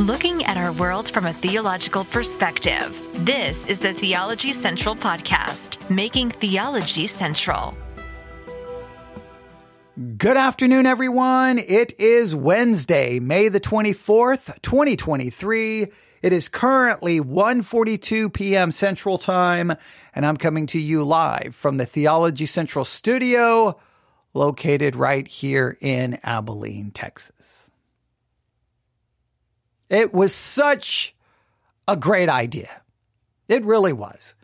looking at our world from a theological perspective. This is the Theology Central Podcast, making theology central. Good afternoon, everyone. It is Wednesday, May the 24th, 2023. It is currently 1:42 p.m. Central Time, and I'm coming to you live from the Theology Central studio located right here in Abilene, Texas. It was such a great idea. It really was.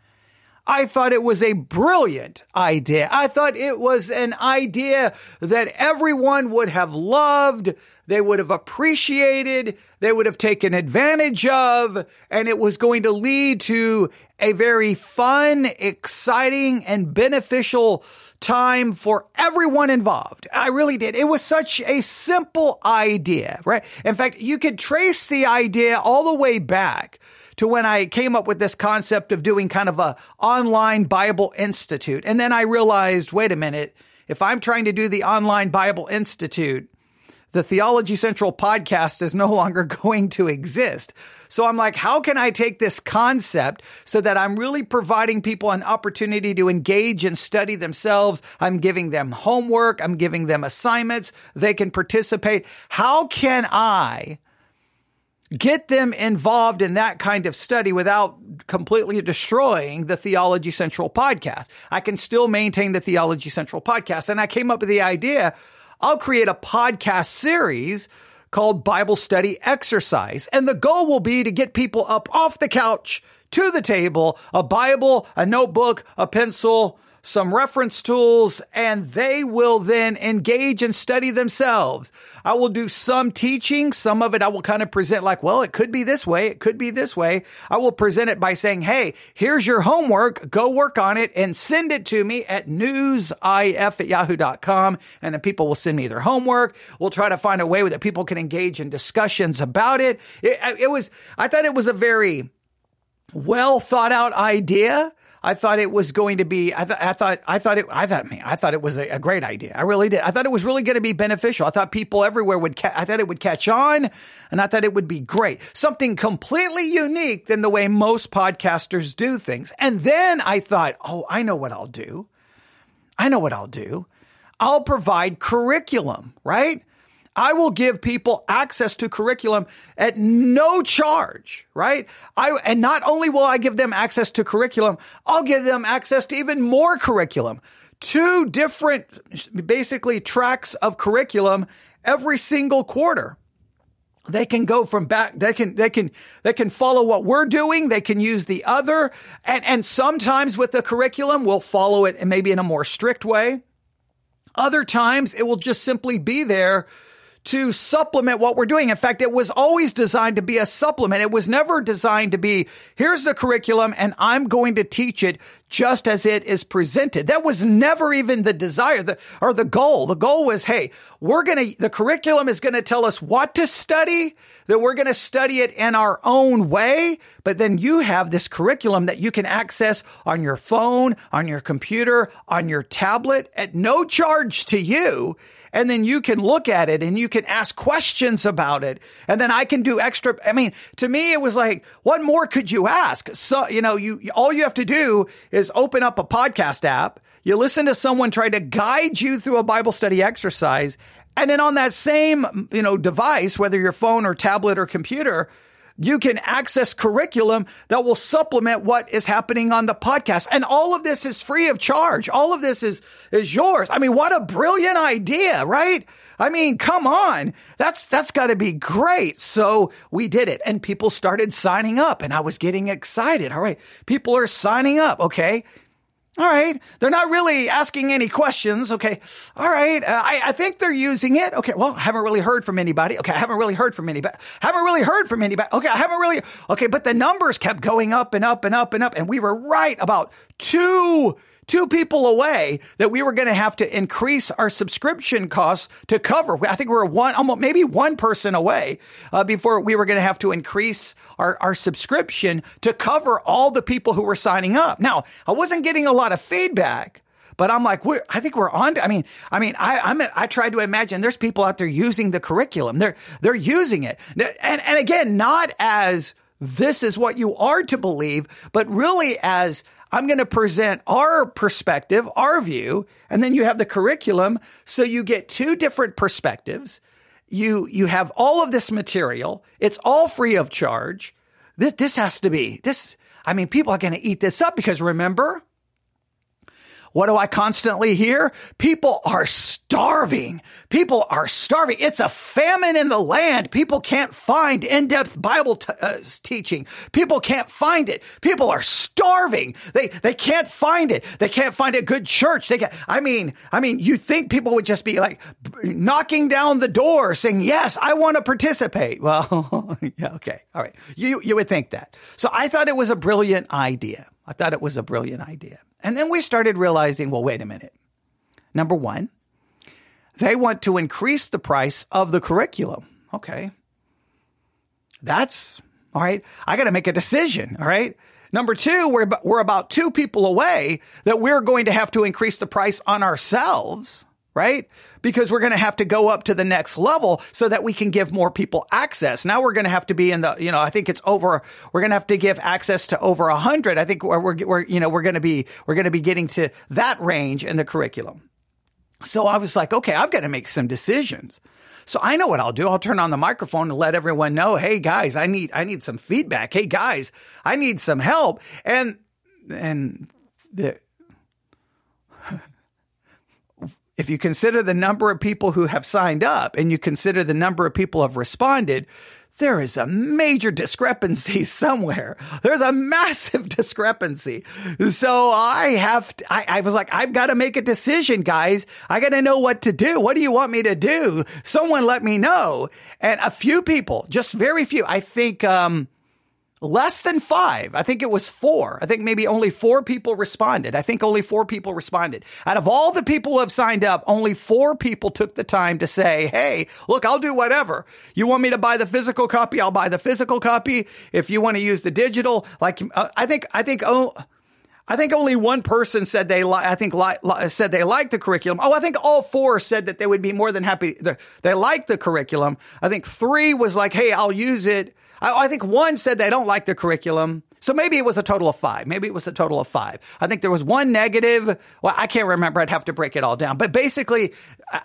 I thought it was a brilliant idea. I thought it was an idea that everyone would have loved, they would have appreciated, they would have taken advantage of, and it was going to lead to a very fun, exciting, and beneficial time for everyone involved. I really did. It was such a simple idea, right? In fact, you could trace the idea all the way back to when I came up with this concept of doing kind of a online Bible Institute. And then I realized, wait a minute, if I'm trying to do the online Bible Institute, the Theology Central podcast is no longer going to exist. So I'm like, how can I take this concept so that I'm really providing people an opportunity to engage and study themselves? I'm giving them homework. I'm giving them assignments. They can participate. How can I get them involved in that kind of study without completely destroying the Theology Central podcast? I can still maintain the Theology Central podcast. And I came up with the idea I'll create a podcast series called Bible Study Exercise. And the goal will be to get people up off the couch to the table, a Bible, a notebook, a pencil, some reference tools, and they will then engage and study themselves. I will do some teaching. Some of it I will kind of present like, well, it could be this way. It could be this way. I will present it by saying, Hey, here's your homework. Go work on it and send it to me at newsif at yahoo.com. And then people will send me their homework. We'll try to find a way that people can engage in discussions about it. It, it was, I thought it was a very well thought out idea. I thought it was going to be. I, th- I thought. I thought it. I thought. Man, I thought it was a, a, great idea. I really did. I thought it was really going to be beneficial. I thought people everywhere would. Ca- I thought it would catch on, and I thought it would be great. Something completely unique than the way most podcasters do things. And then I thought, oh, I know what I'll do. I know what I'll do. I'll provide curriculum, right? I will give people access to curriculum at no charge, right? I, and not only will I give them access to curriculum, I'll give them access to even more curriculum. Two different, basically tracks of curriculum every single quarter. They can go from back, they can, they can, they can follow what we're doing. They can use the other. And, and sometimes with the curriculum, we'll follow it maybe in a more strict way. Other times it will just simply be there to supplement what we're doing. In fact, it was always designed to be a supplement. It was never designed to be, here's the curriculum and I'm going to teach it just as it is presented. That was never even the desire the, or the goal. The goal was, hey, we're going to, the curriculum is going to tell us what to study, that we're going to study it in our own way. But then you have this curriculum that you can access on your phone, on your computer, on your tablet at no charge to you and then you can look at it and you can ask questions about it. And then I can do extra. I mean, to me, it was like, what more could you ask? So, you know, you, all you have to do is open up a podcast app. You listen to someone try to guide you through a Bible study exercise. And then on that same, you know, device, whether your phone or tablet or computer, you can access curriculum that will supplement what is happening on the podcast. And all of this is free of charge. All of this is, is yours. I mean, what a brilliant idea, right? I mean, come on. That's, that's got to be great. So we did it and people started signing up and I was getting excited. All right. People are signing up. Okay. All right. They're not really asking any questions. Okay. All right. Uh, I, I think they're using it. Okay. Well, I haven't really heard from anybody. Okay. I haven't really heard from anybody. Haven't really heard from anybody. Okay. I haven't really. Okay. But the numbers kept going up and up and up and up. And we were right about two two people away that we were going to have to increase our subscription costs to cover. I think we were one, almost maybe one person away uh, before we were going to have to increase our, our subscription to cover all the people who were signing up. Now, I wasn't getting a lot of feedback. But I'm like, I think we're on. To, I mean, I mean, I, I'm, I tried to imagine there's people out there using the curriculum. They're, they're using it. And, and again, not as this is what you are to believe, but really as I'm going to present our perspective, our view, and then you have the curriculum. So you get two different perspectives. You, you have all of this material. It's all free of charge. This, this has to be this. I mean, people are going to eat this up because remember, what do I constantly hear? People are starving. People are starving. It's a famine in the land. People can't find in-depth Bible t- uh, teaching. People can't find it. People are starving. They they can't find it. They can't find a good church. They can, I mean, I mean, you think people would just be like knocking down the door saying, "Yes, I want to participate." Well, yeah, okay. All right. You you would think that. So I thought it was a brilliant idea. I thought it was a brilliant idea. And then we started realizing, well, wait a minute. Number one, they want to increase the price of the curriculum. Okay. That's all right. I got to make a decision. All right. Number two, we're, we're about two people away that we're going to have to increase the price on ourselves right? Because we're going to have to go up to the next level so that we can give more people access. Now we're going to have to be in the, you know, I think it's over, we're going to have to give access to over a hundred. I think we're, we're, you know, we're going to be, we're going to be getting to that range in the curriculum. So I was like, okay, I've got to make some decisions. So I know what I'll do. I'll turn on the microphone and let everyone know, hey guys, I need, I need some feedback. Hey guys, I need some help. And, and the, if you consider the number of people who have signed up and you consider the number of people who have responded, there is a major discrepancy somewhere. There's a massive discrepancy. So I have, to, I, I was like, I've got to make a decision, guys. I got to know what to do. What do you want me to do? Someone let me know. And a few people, just very few, I think, um, Less than five. I think it was four. I think maybe only four people responded. I think only four people responded. Out of all the people who have signed up, only four people took the time to say, Hey, look, I'll do whatever. You want me to buy the physical copy? I'll buy the physical copy. If you want to use the digital, like, uh, I think, I think, oh, I think only one person said they li- I think li- li- said they liked the curriculum. Oh, I think all four said that they would be more than happy. They liked the curriculum. I think three was like, "Hey, I'll use it." I, I think one said they don't like the curriculum. So maybe it was a total of five. Maybe it was a total of five. I think there was one negative. Well, I can't remember. I'd have to break it all down. But basically,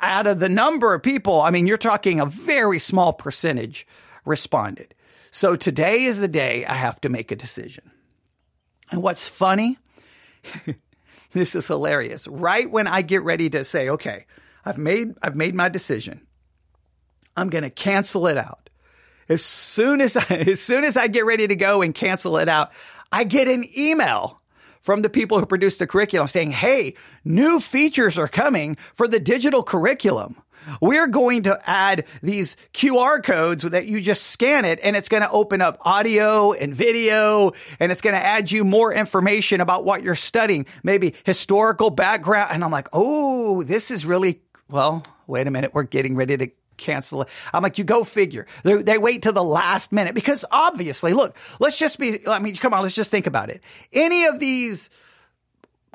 out of the number of people, I mean, you're talking a very small percentage responded. So today is the day I have to make a decision. And what's funny, this is hilarious. Right when I get ready to say, okay, I've made, I've made my decision. I'm going to cancel it out. As soon as I, as soon as I get ready to go and cancel it out, I get an email from the people who produce the curriculum saying, Hey, new features are coming for the digital curriculum. We're going to add these QR codes that you just scan it and it's going to open up audio and video and it's going to add you more information about what you're studying, maybe historical background. And I'm like, Oh, this is really, well, wait a minute. We're getting ready to cancel it. I'm like, you go figure. They, they wait to the last minute because obviously, look, let's just be, I mean, come on, let's just think about it. Any of these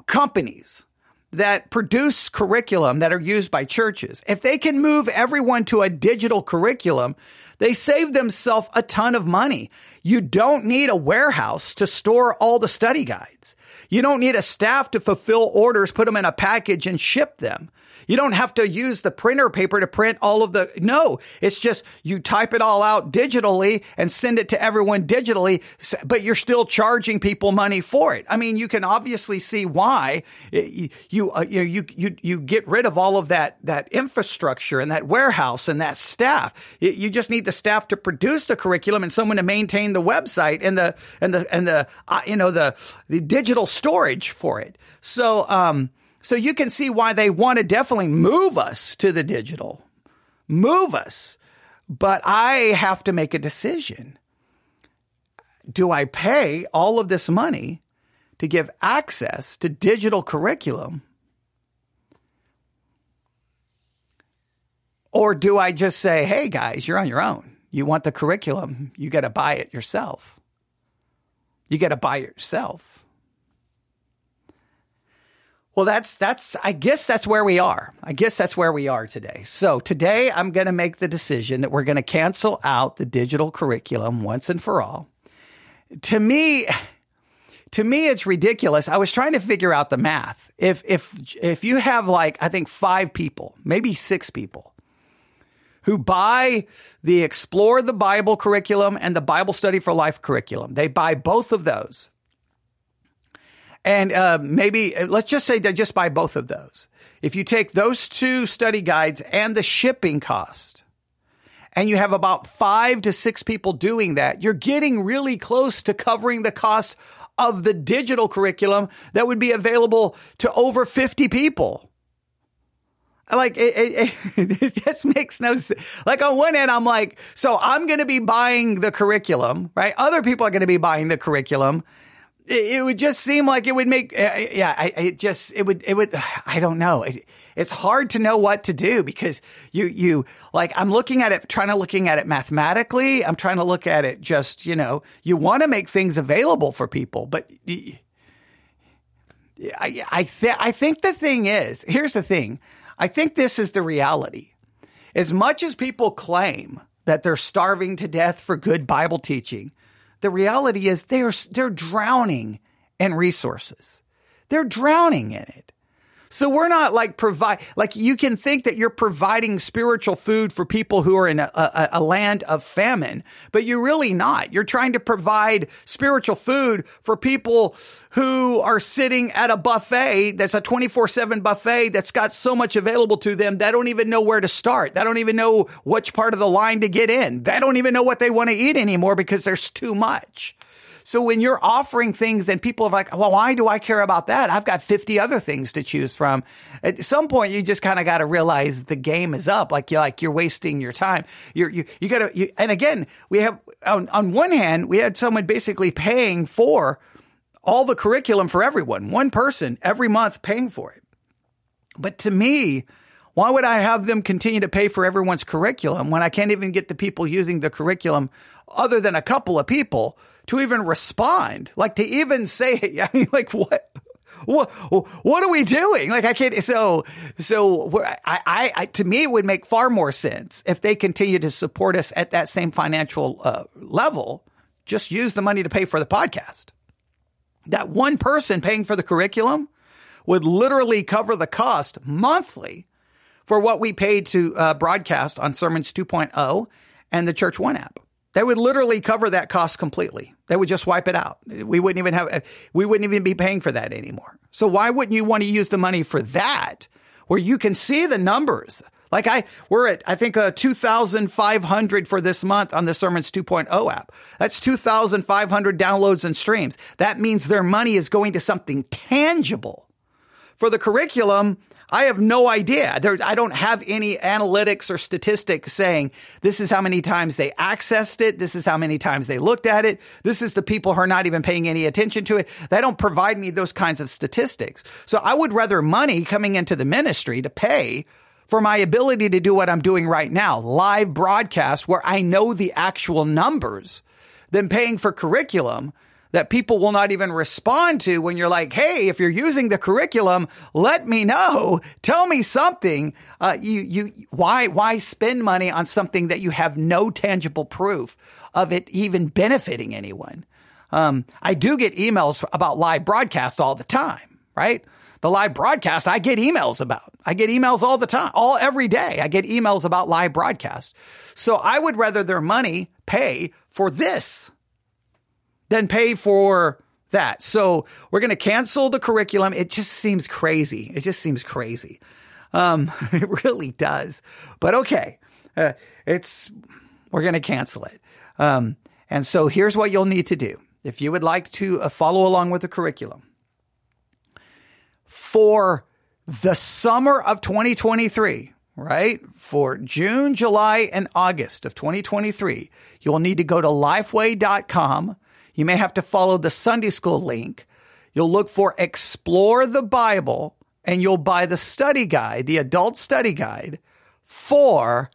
companies that produce curriculum that are used by churches, if they can move everyone to a digital curriculum, they save themselves a ton of money. You don't need a warehouse to store all the study guides. You don't need a staff to fulfill orders, put them in a package and ship them. You don't have to use the printer paper to print all of the, no, it's just you type it all out digitally and send it to everyone digitally, but you're still charging people money for it. I mean, you can obviously see why you, you, uh, you, you, you get rid of all of that, that infrastructure and that warehouse and that staff. You just need the staff to produce the curriculum and someone to maintain the website and the, and the, and the, uh, you know, the, the digital storage for it. So, um, so you can see why they want to definitely move us to the digital, move us. But I have to make a decision. Do I pay all of this money to give access to digital curriculum? Or do I just say, hey guys, you're on your own. You want the curriculum, you got to buy it yourself. You got to buy it yourself. Well, that's, that's, I guess that's where we are. I guess that's where we are today. So today I'm going to make the decision that we're going to cancel out the digital curriculum once and for all. To me, to me, it's ridiculous. I was trying to figure out the math. If, if, if you have like, I think five people, maybe six people who buy the Explore the Bible curriculum and the Bible Study for Life curriculum, they buy both of those and uh, maybe uh, let's just say they just buy both of those. If you take those two study guides and the shipping cost, and you have about five to six people doing that, you're getting really close to covering the cost of the digital curriculum that would be available to over 50 people. Like it, it, it, just makes no sense. Like on one end, I'm like, so I'm going to be buying the curriculum, right? Other people are going to be buying the curriculum it, would just seem like it would make uh, yeah I, it just it would it would i don't know. It, it's hard to know what to do because you you like i'm looking at it trying to looking at it mathematically. I'm trying to look at it just you know you want to make things available for people but i I, th- I think the thing is here's the thing. I think this is the reality. As much as people claim that they're starving to death for good bible teaching the reality is they're, they're drowning in resources. They're drowning in it. So we're not like provide, like you can think that you're providing spiritual food for people who are in a, a, a, land of famine, but you're really not. You're trying to provide spiritual food for people who are sitting at a buffet that's a 24 7 buffet that's got so much available to them. They don't even know where to start. They don't even know which part of the line to get in. They don't even know what they want to eat anymore because there's too much. So when you're offering things, then people are like, well, why do I care about that? I've got 50 other things to choose from. At some point, you just kind of got to realize the game is up. Like you're like, you're wasting your time. You're, you, you gotta, you, and again, we have, on, on one hand, we had someone basically paying for all the curriculum for everyone, one person every month paying for it. But to me, why would I have them continue to pay for everyone's curriculum when I can't even get the people using the curriculum other than a couple of people to even respond, like to even say, it. I mean, like what? What what are we doing? Like I can't. So so I, I, I to me it would make far more sense if they continue to support us at that same financial uh, level. Just use the money to pay for the podcast. That one person paying for the curriculum would literally cover the cost monthly for what we paid to uh, broadcast on Sermons 2.0 and the Church One app. They would literally cover that cost completely. They would just wipe it out. We wouldn't even have, we wouldn't even be paying for that anymore. So why wouldn't you want to use the money for that where you can see the numbers? Like I, we're at, I think, uh, 2,500 for this month on the Sermons 2.0 app. That's 2,500 downloads and streams. That means their money is going to something tangible. For the curriculum, I have no idea. There, I don't have any analytics or statistics saying this is how many times they accessed it. This is how many times they looked at it. This is the people who are not even paying any attention to it. They don't provide me those kinds of statistics. So I would rather money coming into the ministry to pay for my ability to do what I'm doing right now, live broadcast where I know the actual numbers than paying for curriculum that people will not even respond to when you're like, Hey, if you're using the curriculum, let me know. Tell me something. Uh, you, you, why, why spend money on something that you have no tangible proof of it even benefiting anyone? Um, I do get emails about live broadcast all the time, right? The live broadcast I get emails about. I get emails all the time, all every day. I get emails about live broadcast. So I would rather their money pay for this than pay for that. So we're going to cancel the curriculum. It just seems crazy. It just seems crazy. Um, it really does. But okay, uh, it's we're going to cancel it. Um, and so here's what you'll need to do if you would like to uh, follow along with the curriculum for the summer of 2023. Right? For June, July, and August of 2023, you'll need to go to lifeway.com you may have to follow the Sunday school link. You'll look for Explore the Bible and you'll buy the study guide, the adult study guide for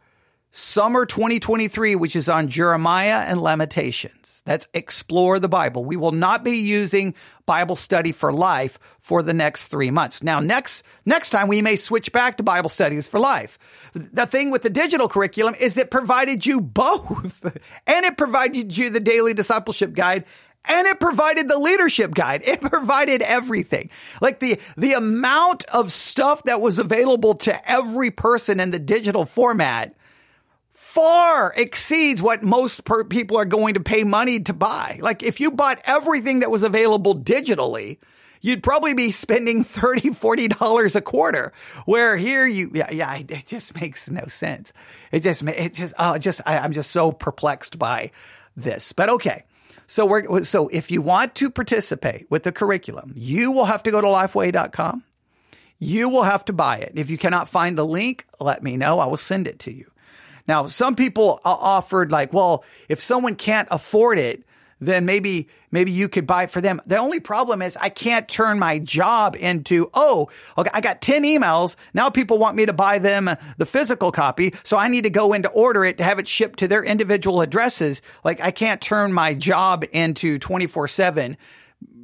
summer 2023, which is on Jeremiah and Lamentations. That's explore the Bible. We will not be using Bible study for life for the next three months. Now, next, next time we may switch back to Bible studies for life. The thing with the digital curriculum is it provided you both and it provided you the daily discipleship guide and it provided the leadership guide. It provided everything. Like the, the amount of stuff that was available to every person in the digital format far exceeds what most per- people are going to pay money to buy. Like if you bought everything that was available digitally, you'd probably be spending 30 $40 a quarter. Where here you, yeah, yeah, it just makes no sense. It just, it just, oh, just, I, I'm just so perplexed by this. But okay. So we're, so if you want to participate with the curriculum, you will have to go to lifeway.com. You will have to buy it. If you cannot find the link, let me know. I will send it to you. Now, some people offered like, well, if someone can't afford it, then maybe maybe you could buy it for them. The only problem is I can't turn my job into, oh, okay, I got 10 emails. Now people want me to buy them the physical copy. So I need to go in to order it to have it shipped to their individual addresses. Like I can't turn my job into 24 seven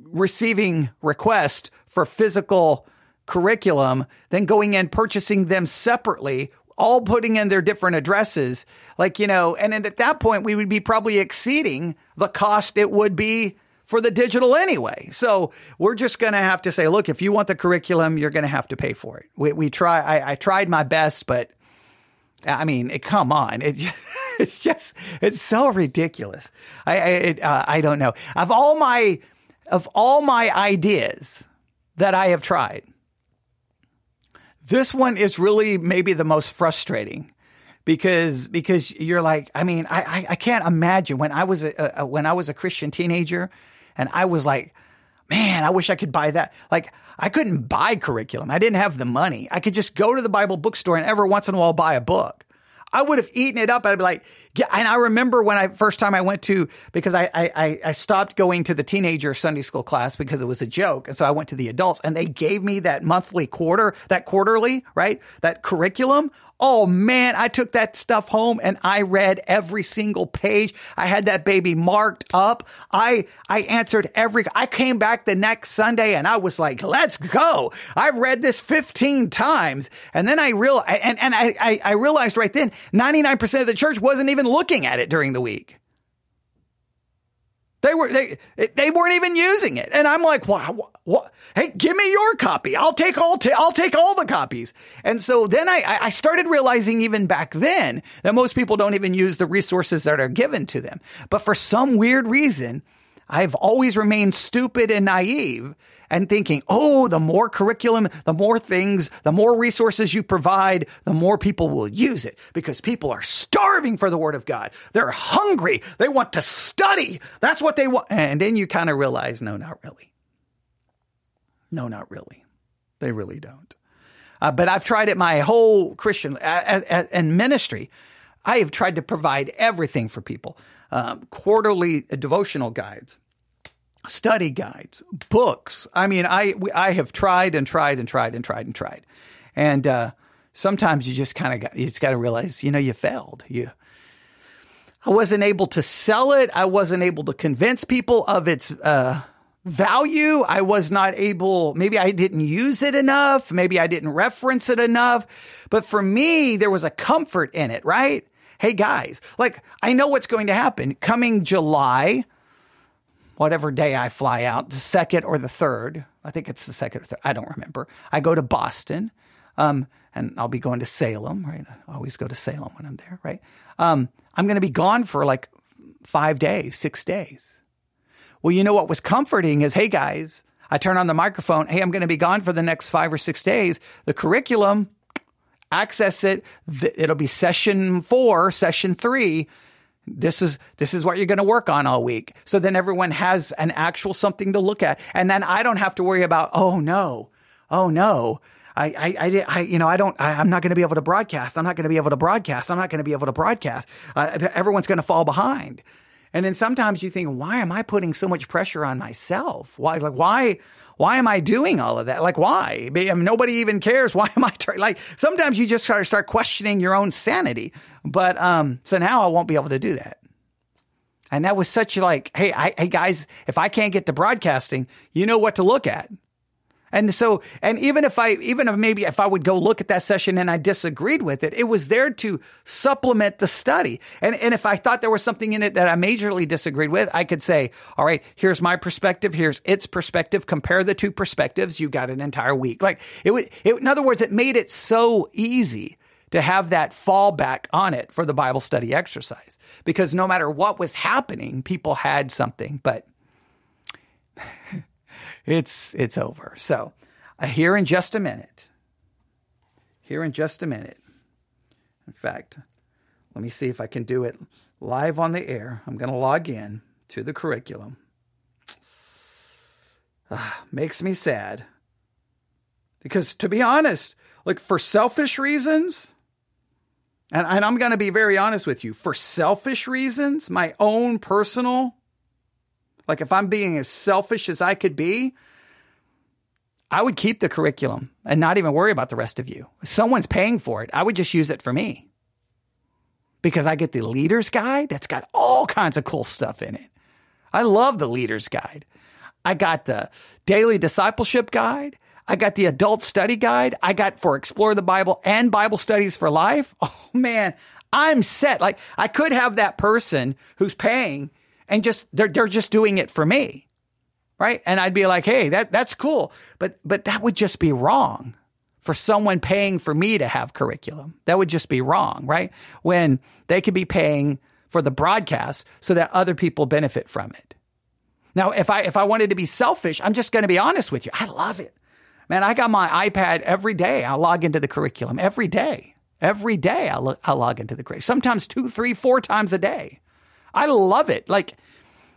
receiving requests for physical curriculum, then going in purchasing them separately all putting in their different addresses. Like, you know, and at that point, we would be probably exceeding the cost it would be for the digital anyway. So we're just going to have to say, look, if you want the curriculum, you're going to have to pay for it. We, we try, I, I tried my best, but I mean, it, come on. It, it's just, it's so ridiculous. I, I, it, uh, I don't know. Of all my, of all my ideas that I have tried, this one is really maybe the most frustrating because because you're like, I mean, I I, can't imagine when I was a, a, when I was a Christian teenager, and I was like, man, I wish I could buy that. Like I couldn't buy curriculum. I didn't have the money. I could just go to the Bible bookstore and every once in a while buy a book. I would have eaten it up. I'd be like, yeah. And I remember when I first time I went to because I, I I stopped going to the teenager Sunday school class because it was a joke, and so I went to the adults, and they gave me that monthly quarter, that quarterly, right, that curriculum. Oh man, I took that stuff home and I read every single page. I had that baby marked up. I, I answered every, I came back the next Sunday and I was like, let's go. I read this 15 times. And then I real, and, and I, I, I realized right then 99% of the church wasn't even looking at it during the week. They were they they weren't even using it, and I'm like, what? what? Hey, give me your copy. I'll take all I'll take all the copies. And so then I I started realizing even back then that most people don't even use the resources that are given to them. But for some weird reason, I've always remained stupid and naive and thinking, oh, the more curriculum, the more things, the more resources you provide, the more people will use it because people are starving for the word of God. They're hungry. They want to study. That's what they want. And then you kind of realize, no, not really. No, not really. They really don't. Uh, but I've tried it my whole Christian and ministry. I have tried to provide everything for people. Um, quarterly devotional guides, study guides, books. I mean, I I have tried and tried and tried and tried and tried, and uh, sometimes you just kind of got you just got to realize, you know, you failed. You, I wasn't able to sell it. I wasn't able to convince people of its uh, value. I was not able. Maybe I didn't use it enough. Maybe I didn't reference it enough. But for me, there was a comfort in it. Right? Hey guys, like I know what's going to happen coming July whatever day I fly out, the second or the third. I think it's the second or third. I don't remember. I go to Boston, um, and I'll be going to Salem, right? I always go to Salem when I'm there, right? Um, I'm going to be gone for like five days, six days. Well, you know what was comforting is, hey guys, I turn on the microphone. Hey, I'm going to be gone for the next five or six days. The curriculum, access it. It'll be session four, session three this is this is what you're going to work on all week. So then everyone has an actual something to look at, and then I don't have to worry about oh no, oh no. I, I, I, I you know, I don't, I, am not going to be able to broadcast. I'm not going to be able to broadcast. I'm not going to be able to broadcast. Uh, everyone's going to fall behind. And then sometimes you think, why am I putting so much pressure on myself? Why, like, why, why am I doing all of that? Like, why? Nobody even cares. Why am I trying? Like, sometimes you just start start questioning your own sanity. But um, so now I won't be able to do that. And that was such like, hey, I, hey guys, if I can't get to broadcasting, you know what to look at. And so, and even if I, even if maybe if I would go look at that session and I disagreed with it, it was there to supplement the study. And, and if I thought there was something in it that I majorly disagreed with, I could say, all right, here's my perspective. Here's its perspective. Compare the two perspectives. You got an entire week. Like it would, it, in other words, it made it so easy to have that fallback on it for the Bible study exercise because no matter what was happening, people had something, but it's it's over. So, uh, here in just a minute. Here in just a minute. In fact, let me see if I can do it live on the air. I'm going to log in to the curriculum. Uh, makes me sad. Because to be honest, like for selfish reasons, and, and I'm going to be very honest with you, for selfish reasons, my own personal like if I'm being as selfish as I could be, I would keep the curriculum and not even worry about the rest of you. If someone's paying for it. I would just use it for me because I get the leader's guide that's got all kinds of cool stuff in it. I love the leader's guide. I got the daily discipleship guide. I got the adult study guide. I got for Explore the Bible and Bible Studies for Life. Oh man, I'm set. Like I could have that person who's paying and just they're they're just doing it for me. Right? And I'd be like, "Hey, that that's cool." But but that would just be wrong for someone paying for me to have curriculum. That would just be wrong, right? When they could be paying for the broadcast so that other people benefit from it. Now, if I if I wanted to be selfish, I'm just going to be honest with you. I love it. Man, I got my iPad every day. I log into the curriculum every day. Every day I, lo- I log into the curriculum. Sometimes two, three, four times a day. I love it. Like,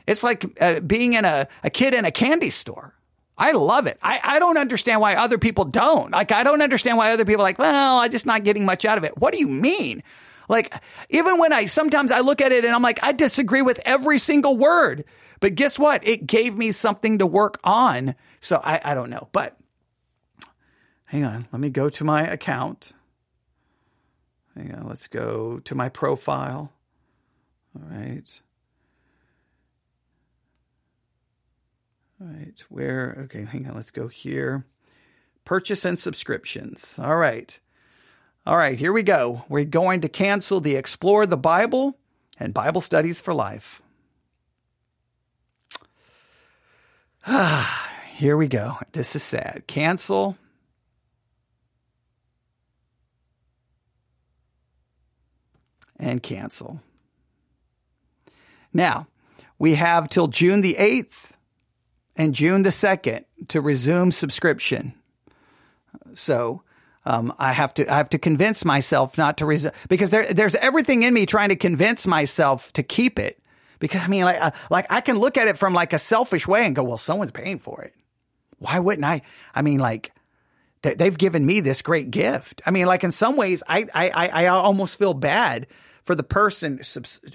it's like uh, being in a, a kid in a candy store. I love it. I, I don't understand why other people don't. Like, I don't understand why other people are like, well, I'm just not getting much out of it. What do you mean? Like, even when I sometimes I look at it and I'm like, I disagree with every single word. But guess what? It gave me something to work on. So I, I don't know. But hang on. Let me go to my account. Hang on. Let's go to my profile. All right. All right. Where? Okay, hang on. Let's go here. Purchase and subscriptions. All right. All right, here we go. We're going to cancel the Explore the Bible and Bible Studies for Life. Ah, here we go. This is sad. Cancel. And cancel. Now, we have till June the 8th and June the 2nd to resume subscription. So, um, I have to I have to convince myself not to resume because there there's everything in me trying to convince myself to keep it. Because I mean like uh, like I can look at it from like a selfish way and go well someone's paying for it. Why wouldn't I? I mean like they, they've given me this great gift. I mean like in some ways I I I almost feel bad for the person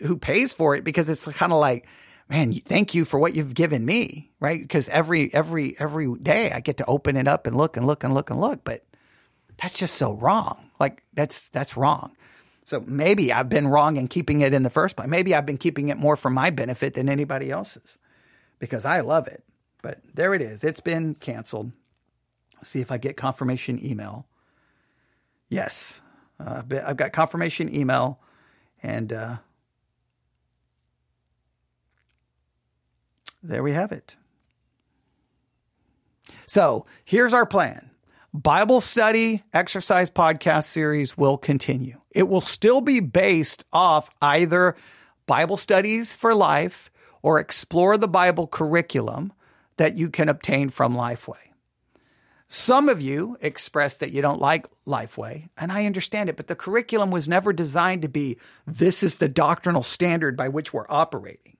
who pays for it because it's kind of like, man, thank you for what you've given me, right? Because every every every day I get to open it up and look and look and look and look, but that's just so wrong. Like that's that's wrong. So maybe I've been wrong in keeping it in the first place. Maybe I've been keeping it more for my benefit than anybody else's because I love it. But there it is. It's been canceled. See if I get confirmation email. Yes, uh, I've got confirmation email and uh, there we have it. So here's our plan Bible study exercise podcast series will continue. It will still be based off either Bible studies for life or explore the Bible curriculum that you can obtain from Lifeway. Some of you expressed that you don't like Lifeway, and I understand it, but the curriculum was never designed to be this is the doctrinal standard by which we're operating.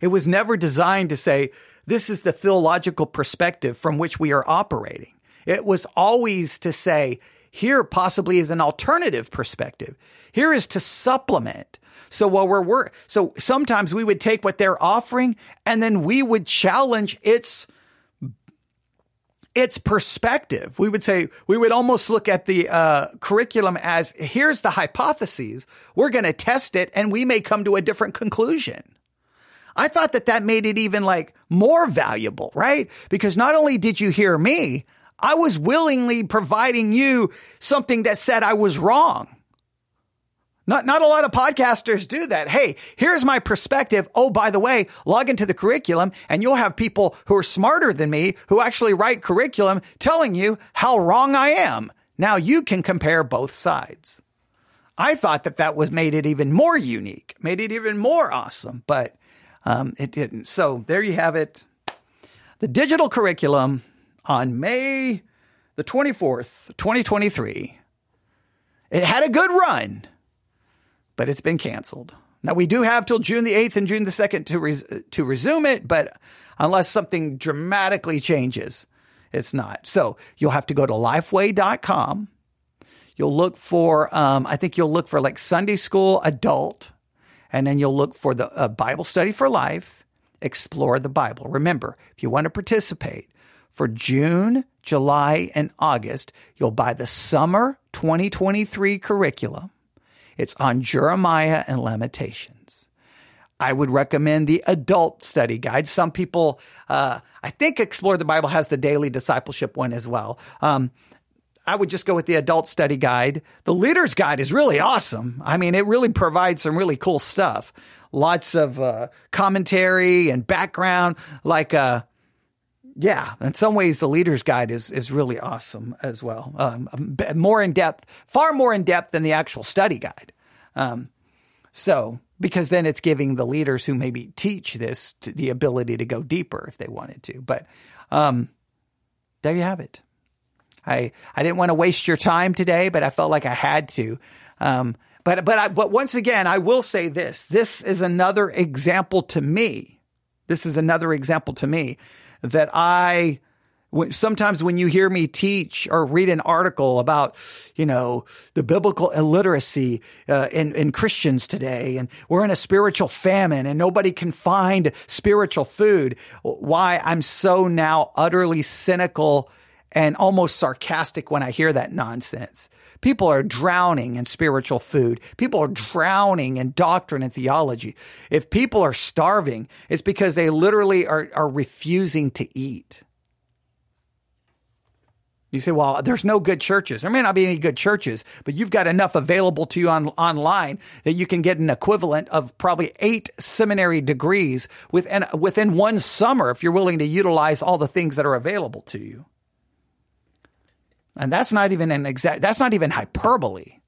It was never designed to say this is the theological perspective from which we are operating. It was always to say here possibly is an alternative perspective. Here is to supplement So while we're, we're so sometimes we would take what they're offering and then we would challenge its its perspective. We would say, we would almost look at the uh, curriculum as here's the hypotheses. We're going to test it and we may come to a different conclusion. I thought that that made it even like more valuable, right? Because not only did you hear me, I was willingly providing you something that said I was wrong. Not, not a lot of podcasters do that. Hey, here's my perspective. Oh, by the way, log into the curriculum and you'll have people who are smarter than me who actually write curriculum telling you how wrong I am. Now you can compare both sides. I thought that that was made it even more unique, made it even more awesome, but um, it didn't. So there you have it. The digital curriculum on May the 24th, 2023. It had a good run but it's been canceled. Now we do have till June the 8th and June the 2nd to res- to resume it, but unless something dramatically changes, it's not. So you'll have to go to lifeway.com. You'll look for, um, I think you'll look for like Sunday school adult, and then you'll look for the uh, Bible study for life, explore the Bible. Remember, if you want to participate for June, July, and August, you'll buy the summer 2023 curriculum it's on Jeremiah and Lamentations. I would recommend the adult study guide. Some people, uh, I think Explore the Bible has the daily discipleship one as well. Um, I would just go with the adult study guide. The leader's guide is really awesome. I mean, it really provides some really cool stuff. Lots of uh, commentary and background, like uh, yeah, in some ways, the leader's guide is is really awesome as well. Um, more in depth, far more in depth than the actual study guide. Um, so, because then it's giving the leaders who maybe teach this the ability to go deeper if they wanted to. But um, there you have it. I I didn't want to waste your time today, but I felt like I had to. Um, but but I, but once again, I will say this: this is another example to me. This is another example to me that I sometimes when you hear me teach or read an article about, you know, the biblical illiteracy uh, in, in Christians today, and we're in a spiritual famine and nobody can find spiritual food, why I'm so now utterly cynical and almost sarcastic when I hear that nonsense. People are drowning in spiritual food. People are drowning in doctrine and theology. If people are starving, it's because they literally are, are refusing to eat. You say, well, there's no good churches. There may not be any good churches, but you've got enough available to you on, online that you can get an equivalent of probably eight seminary degrees within, within one summer if you're willing to utilize all the things that are available to you. And that's not even an exact, that's not even hyperbole.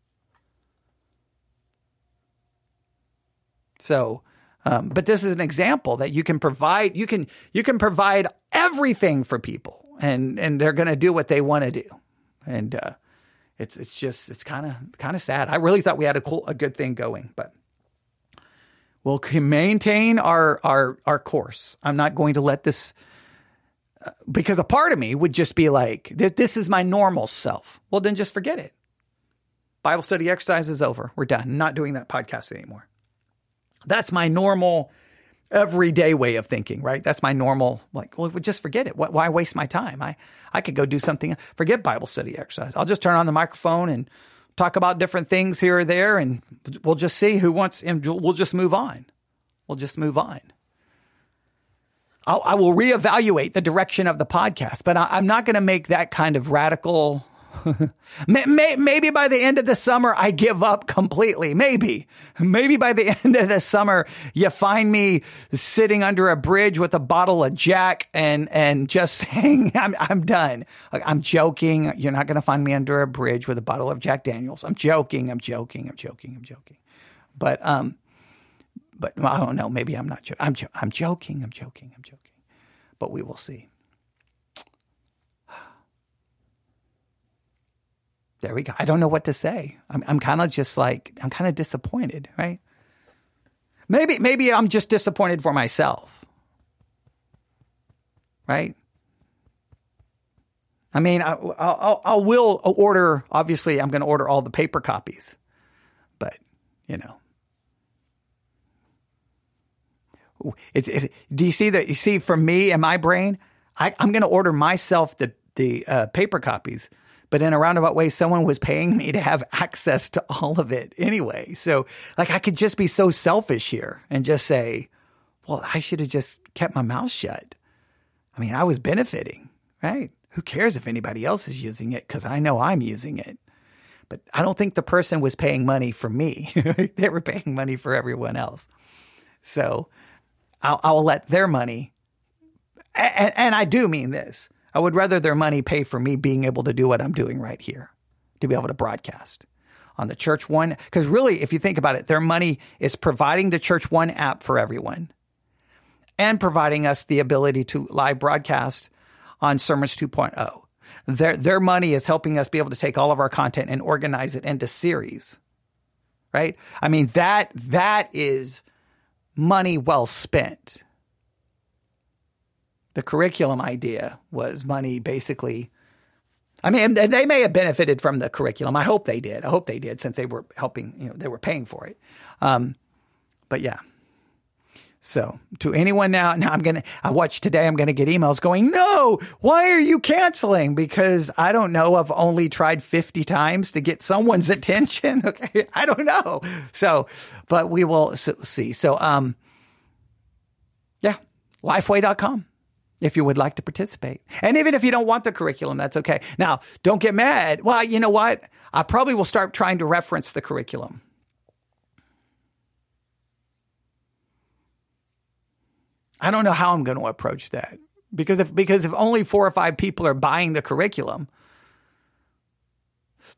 So, um, but this is an example that you can provide, you can, you can provide everything for people and, and they're going to do what they want to do. And, uh, it's, it's just, it's kind of, kind of sad. I really thought we had a cool, a good thing going, but we'll maintain our, our, our course. I'm not going to let this, because a part of me would just be like, this is my normal self. Well, then just forget it. Bible study exercise is over. We're done. Not doing that podcast anymore. That's my normal everyday way of thinking, right? That's my normal, like, well, just forget it. Why waste my time? I, I could go do something, forget Bible study exercise. I'll just turn on the microphone and talk about different things here or there, and we'll just see who wants, and we'll just move on. We'll just move on. I'll, I will reevaluate the direction of the podcast, but I, am not going to make that kind of radical. maybe by the end of the summer, I give up completely. Maybe, maybe by the end of the summer, you find me sitting under a bridge with a bottle of Jack and, and just saying, I'm, I'm done. I'm joking. You're not going to find me under a bridge with a bottle of Jack Daniels. I'm joking. I'm joking. I'm joking. I'm joking. But, um, but I don't know. Maybe I'm not. Jo- I'm jo- I'm joking. I'm joking. I'm joking. But we will see. There we go. I don't know what to say. I'm I'm kind of just like I'm kind of disappointed, right? Maybe maybe I'm just disappointed for myself. Right? I mean, I, I'll, I will order. Obviously, I'm going to order all the paper copies, but you know, it's, it's, do you see that? You see, for me and my brain, I, I'm going to order myself the the uh, paper copies, but in a roundabout way, someone was paying me to have access to all of it anyway. So, like, I could just be so selfish here and just say, "Well, I should have just kept my mouth shut." I mean, I was benefiting, right? Who cares if anybody else is using it? Because I know I'm using it. But I don't think the person was paying money for me. they were paying money for everyone else. So I'll, I'll let their money, and, and I do mean this. I would rather their money pay for me being able to do what I'm doing right here, to be able to broadcast on the Church One. Because really, if you think about it, their money is providing the Church One app for everyone and providing us the ability to live broadcast on Sermons 2.0. Their, their money is helping us be able to take all of our content and organize it into series. Right? I mean, that, that is money well spent. The curriculum idea was money basically. I mean, they may have benefited from the curriculum. I hope they did. I hope they did since they were helping, you know, they were paying for it. Um, but yeah. So to anyone now, now I'm going to, I watch today, I'm going to get emails going, no, why are you canceling? Because I don't know. I've only tried 50 times to get someone's attention. Okay. I don't know. So, but we will see. So, um, yeah, lifeway.com if you would like to participate. And even if you don't want the curriculum, that's okay. Now, don't get mad. Well, you know what? I probably will start trying to reference the curriculum. I don't know how I'm going to approach that because if because if only four or five people are buying the curriculum,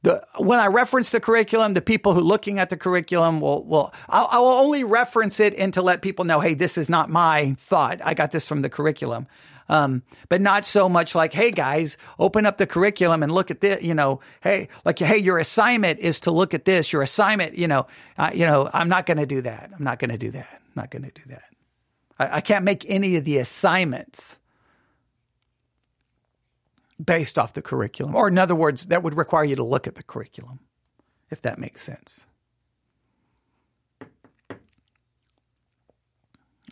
the when I reference the curriculum, the people who are looking at the curriculum will will I'll, only reference it and to let people know, hey, this is not my thought. I got this from the curriculum. Um, but not so much like, hey guys, open up the curriculum and look at this. You know, hey, like, hey, your assignment is to look at this. Your assignment, you know, uh, you know, I'm not going to do that. I'm not going to do that. I'm not going to do that. I, I can't make any of the assignments based off the curriculum. Or, in other words, that would require you to look at the curriculum, if that makes sense.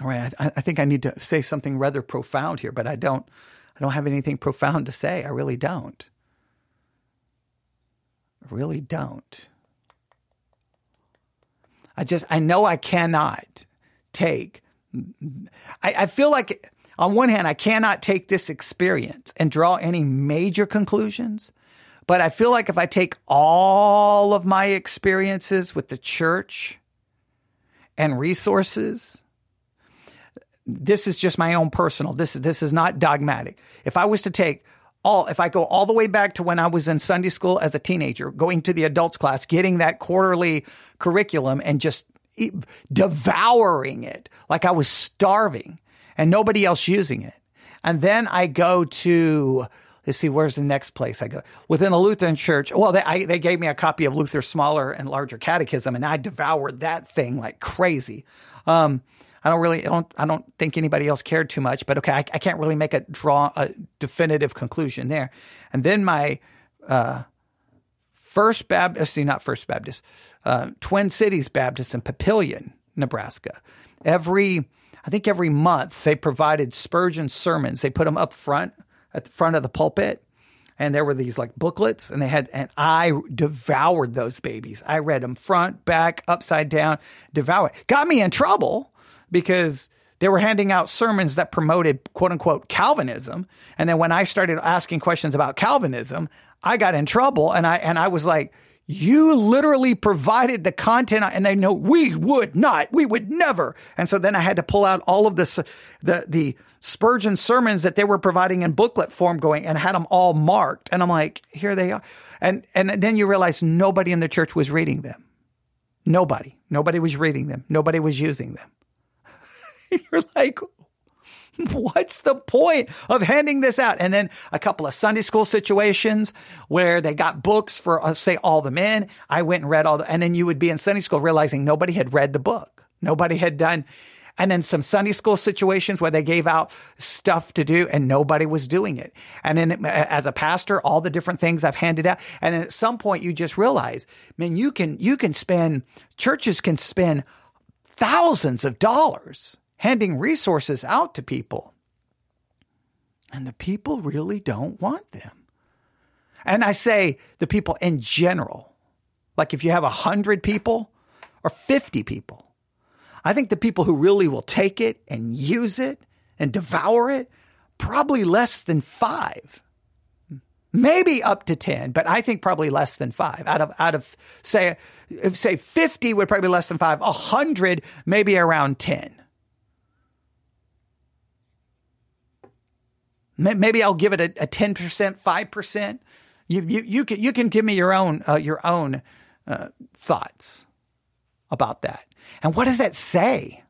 All right, I, I, think I need to say something rather profound here, but I don't. I don't have anything profound to say. I really don't. I really don't. I just I know I cannot take I, I feel like on one hand, I cannot take this experience and draw any major conclusions. But I feel like if I take all of my experiences with the church and resources, this is just my own personal. This is this is not dogmatic. If I was to take all, if I go all the way back to when I was in Sunday school as a teenager, going to the adults class, getting that quarterly curriculum and just devouring it like I was starving and nobody else using it. And then I go to, let's see, where's the next place I go? Within a Lutheran church. Well, they, I, they gave me a copy of Luther's smaller and larger catechism and I devoured that thing like crazy. Um, I don't really, I don't, I don't think anybody else cared too much, but okay, I, I can't really make a draw a definitive conclusion there. And then my, uh, First Baptist, see, not First Baptist, uh, Twin Cities Baptist in Papillion, Nebraska. Every, I think every month they provided Spurgeon sermons. They put them up front at the front of the pulpit. And there were these like booklets and they had, and I devoured those babies. I read them front, back, upside down, devoured. Got me in trouble because they were handing out sermons that promoted quote unquote Calvinism. And then when I started asking questions about Calvinism, I got in trouble and I, and I was like, you literally provided the content and they know we would not, we would never. And so then I had to pull out all of this, the, the Spurgeon sermons that they were providing in booklet form going and had them all marked. And I'm like, here they are. And, and then you realize nobody in the church was reading them. Nobody, nobody was reading them. Nobody was using them. You're like, what's the point of handing this out? And then a couple of Sunday school situations where they got books for, uh, say, all the men. I went and read all the, and then you would be in Sunday school realizing nobody had read the book. Nobody had done, and then some Sunday school situations where they gave out stuff to do and nobody was doing it. And then as a pastor, all the different things I've handed out. And at some point you just realize, man, you can, you can spend, churches can spend thousands of dollars handing resources out to people. And the people really don't want them. And I say the people in general. Like if you have 100 people or 50 people, I think the people who really will take it and use it and devour it, probably less than five. Maybe up to 10, but I think probably less than five. Out of, out of say, say 50 would probably be less than five, 100 maybe around 10. Maybe I'll give it a, a 10%, 5%. You, you, you can, you can give me your own, uh, your own, uh, thoughts about that. And what does that say?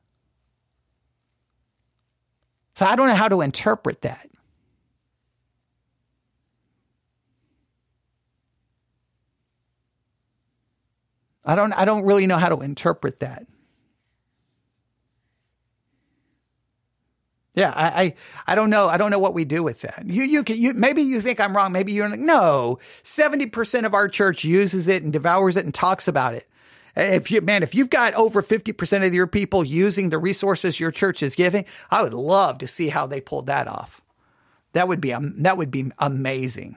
So I don't know how to interpret that. I don't I don't really know how to interpret that. Yeah, I, I, I don't know. I don't know what we do with that. You, you can, you, maybe you think I'm wrong. Maybe you're like, no, 70% of our church uses it and devours it and talks about it. If you, man, if you've got over 50% of your people using the resources your church is giving, I would love to see how they pulled that off. That would be, um, that would be amazing.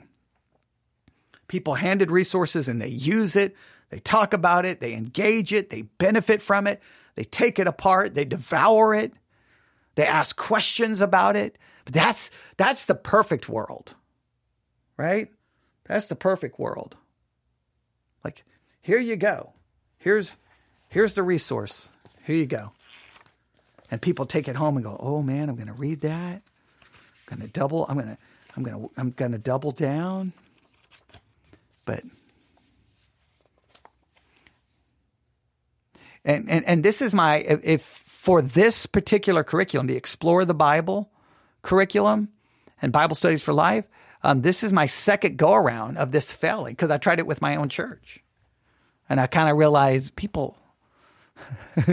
People handed resources and they use it. They talk about it. They engage it. They benefit from it. They take it apart. They devour it. They ask questions about it. But that's, that's the perfect world, right? That's the perfect world. Like, here you go. Here's here's the resource. Here you go. And people take it home and go, "Oh man, I'm going to read that. I'm going to double. I'm going to I'm going to I'm going to double down." But and, and and this is my if for this particular curriculum, the Explore the Bible curriculum and Bible Studies for Life, um, this is my second go around of this failing because I tried it with my own church. And I kind of realized people,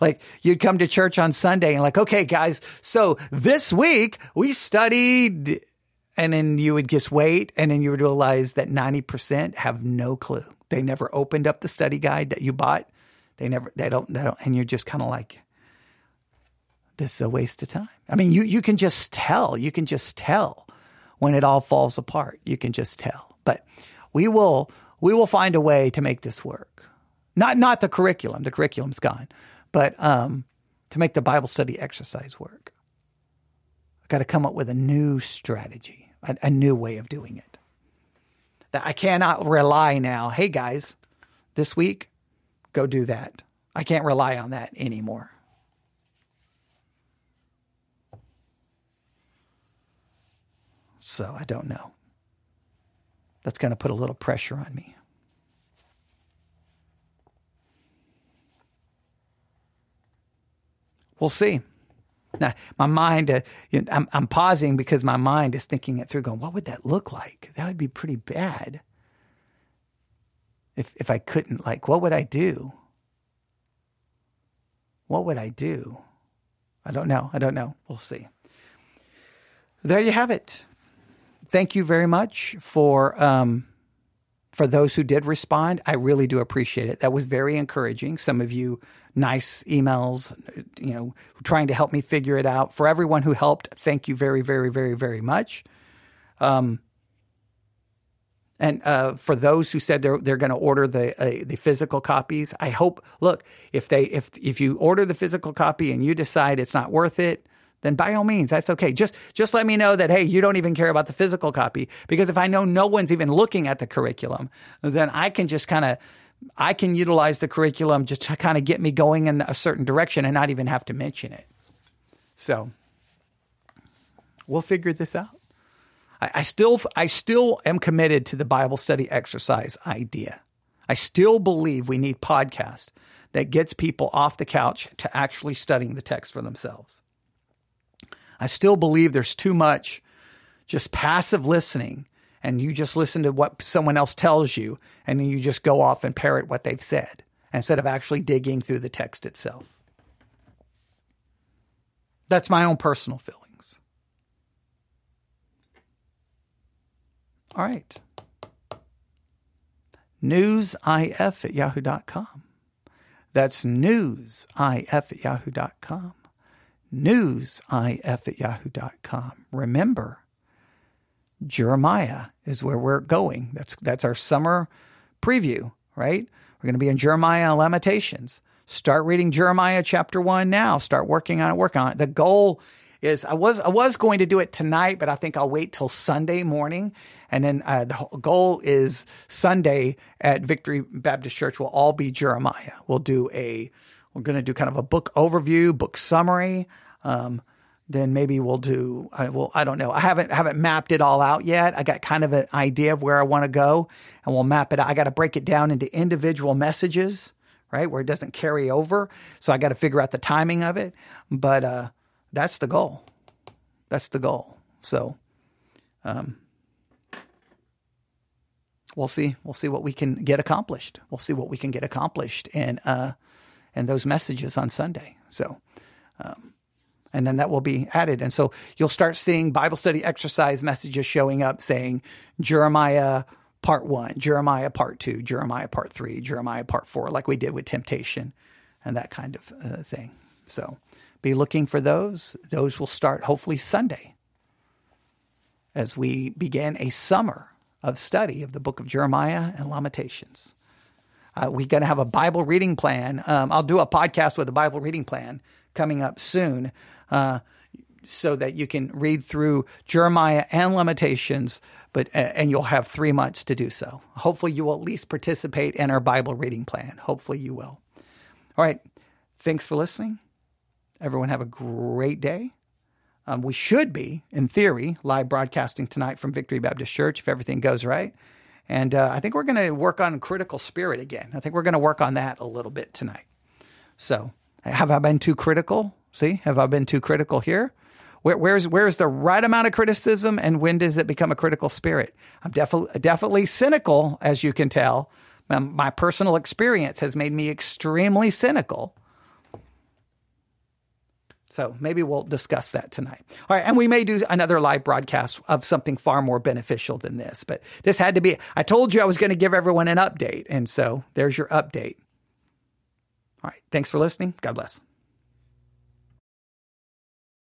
like you'd come to church on Sunday and like, okay, guys, so this week we studied, and then you would just wait, and then you would realize that 90% have no clue. They never opened up the study guide that you bought. They never, they don't, they don't, and you're just kind of like, this is a waste of time. I mean, you, you can just tell, you can just tell when it all falls apart. You can just tell. But we will, we will find a way to make this work. Not not the curriculum. The curriculum's gone, but um, to make the Bible study exercise work. I've got to come up with a new strategy, a, a new way of doing it. That I cannot rely now. Hey guys, this week, go do that. I can't rely on that anymore. So I don't know that's going to put a little pressure on me. We'll see. Now, my mind, uh, you know, I'm, I'm pausing because my mind is thinking it through, going, what would that look like? That would be pretty bad. If, if I couldn't, like, what would I do? What would I do? I don't know. I don't know. We'll see. There you have it thank you very much for um, for those who did respond. I really do appreciate it. That was very encouraging. Some of you nice emails, you know, trying to help me figure it out. For everyone who helped, thank you very, very, very, very much. Um, and uh, for those who said they're they're going to order the uh, the physical copies, I hope. Look, if they if if you order the physical copy and you decide it's not worth it, then by all means, that's okay. Just, just let me know that, hey, you don't even care about the physical copy. Because if I know no one's even looking at the curriculum, then I can just kind of, I can utilize the curriculum just to kind of get me going in a certain direction and not even have to mention it. So we'll figure this out. I, I still, I still am committed to the Bible study exercise idea. I still believe we need podcast that gets people off the couch to actually studying the text for themselves. I still believe there's too much just passive listening and you just listen to what someone else tells you and then you just go off and parrot what they've said instead of actually digging through the text itself. That's my own personal feelings. All right. Newsif at yahoo.com. That's newsif at yahoo.com newsif at yahoo.com. Remember, Jeremiah is where we're going. That's that's our summer preview, right? We're going to be in Jeremiah Lamentations. Start reading Jeremiah chapter 1 now. Start working on it, work on it. The goal is I was I was going to do it tonight, but I think I'll wait till Sunday morning. And then uh, the goal is Sunday at Victory Baptist Church will all be Jeremiah. We'll do a we're going to do kind of a book overview, book summary. Um, then maybe we'll do. I will. I don't know. I haven't haven't mapped it all out yet. I got kind of an idea of where I want to go, and we'll map it. out. I got to break it down into individual messages, right, where it doesn't carry over. So I got to figure out the timing of it. But uh, that's the goal. That's the goal. So, um, we'll see. We'll see what we can get accomplished. We'll see what we can get accomplished and uh, in those messages on Sunday. So, um, and then that will be added. And so you'll start seeing Bible study exercise messages showing up saying Jeremiah part one, Jeremiah part two, Jeremiah part three, Jeremiah part four, like we did with temptation and that kind of uh, thing. So be looking for those. Those will start hopefully Sunday as we begin a summer of study of the book of Jeremiah and Lamentations. Uh, we're going to have a Bible reading plan. Um, I'll do a podcast with a Bible reading plan coming up soon uh, so that you can read through Jeremiah and Lamentations, but and you'll have three months to do so. Hopefully, you will at least participate in our Bible reading plan. Hopefully, you will. All right. Thanks for listening. Everyone have a great day. Um, we should be, in theory, live broadcasting tonight from Victory Baptist Church if everything goes right. And uh, I think we're going to work on critical spirit again. I think we're going to work on that a little bit tonight. So, have I been too critical? See, have I been too critical here? Where, where's where's the right amount of criticism, and when does it become a critical spirit? I'm definitely definitely cynical, as you can tell. My personal experience has made me extremely cynical. So maybe we'll discuss that tonight. All right. And we may do another live broadcast of something far more beneficial than this. But this had to be, I told you I was going to give everyone an update. And so there's your update. All right. Thanks for listening. God bless.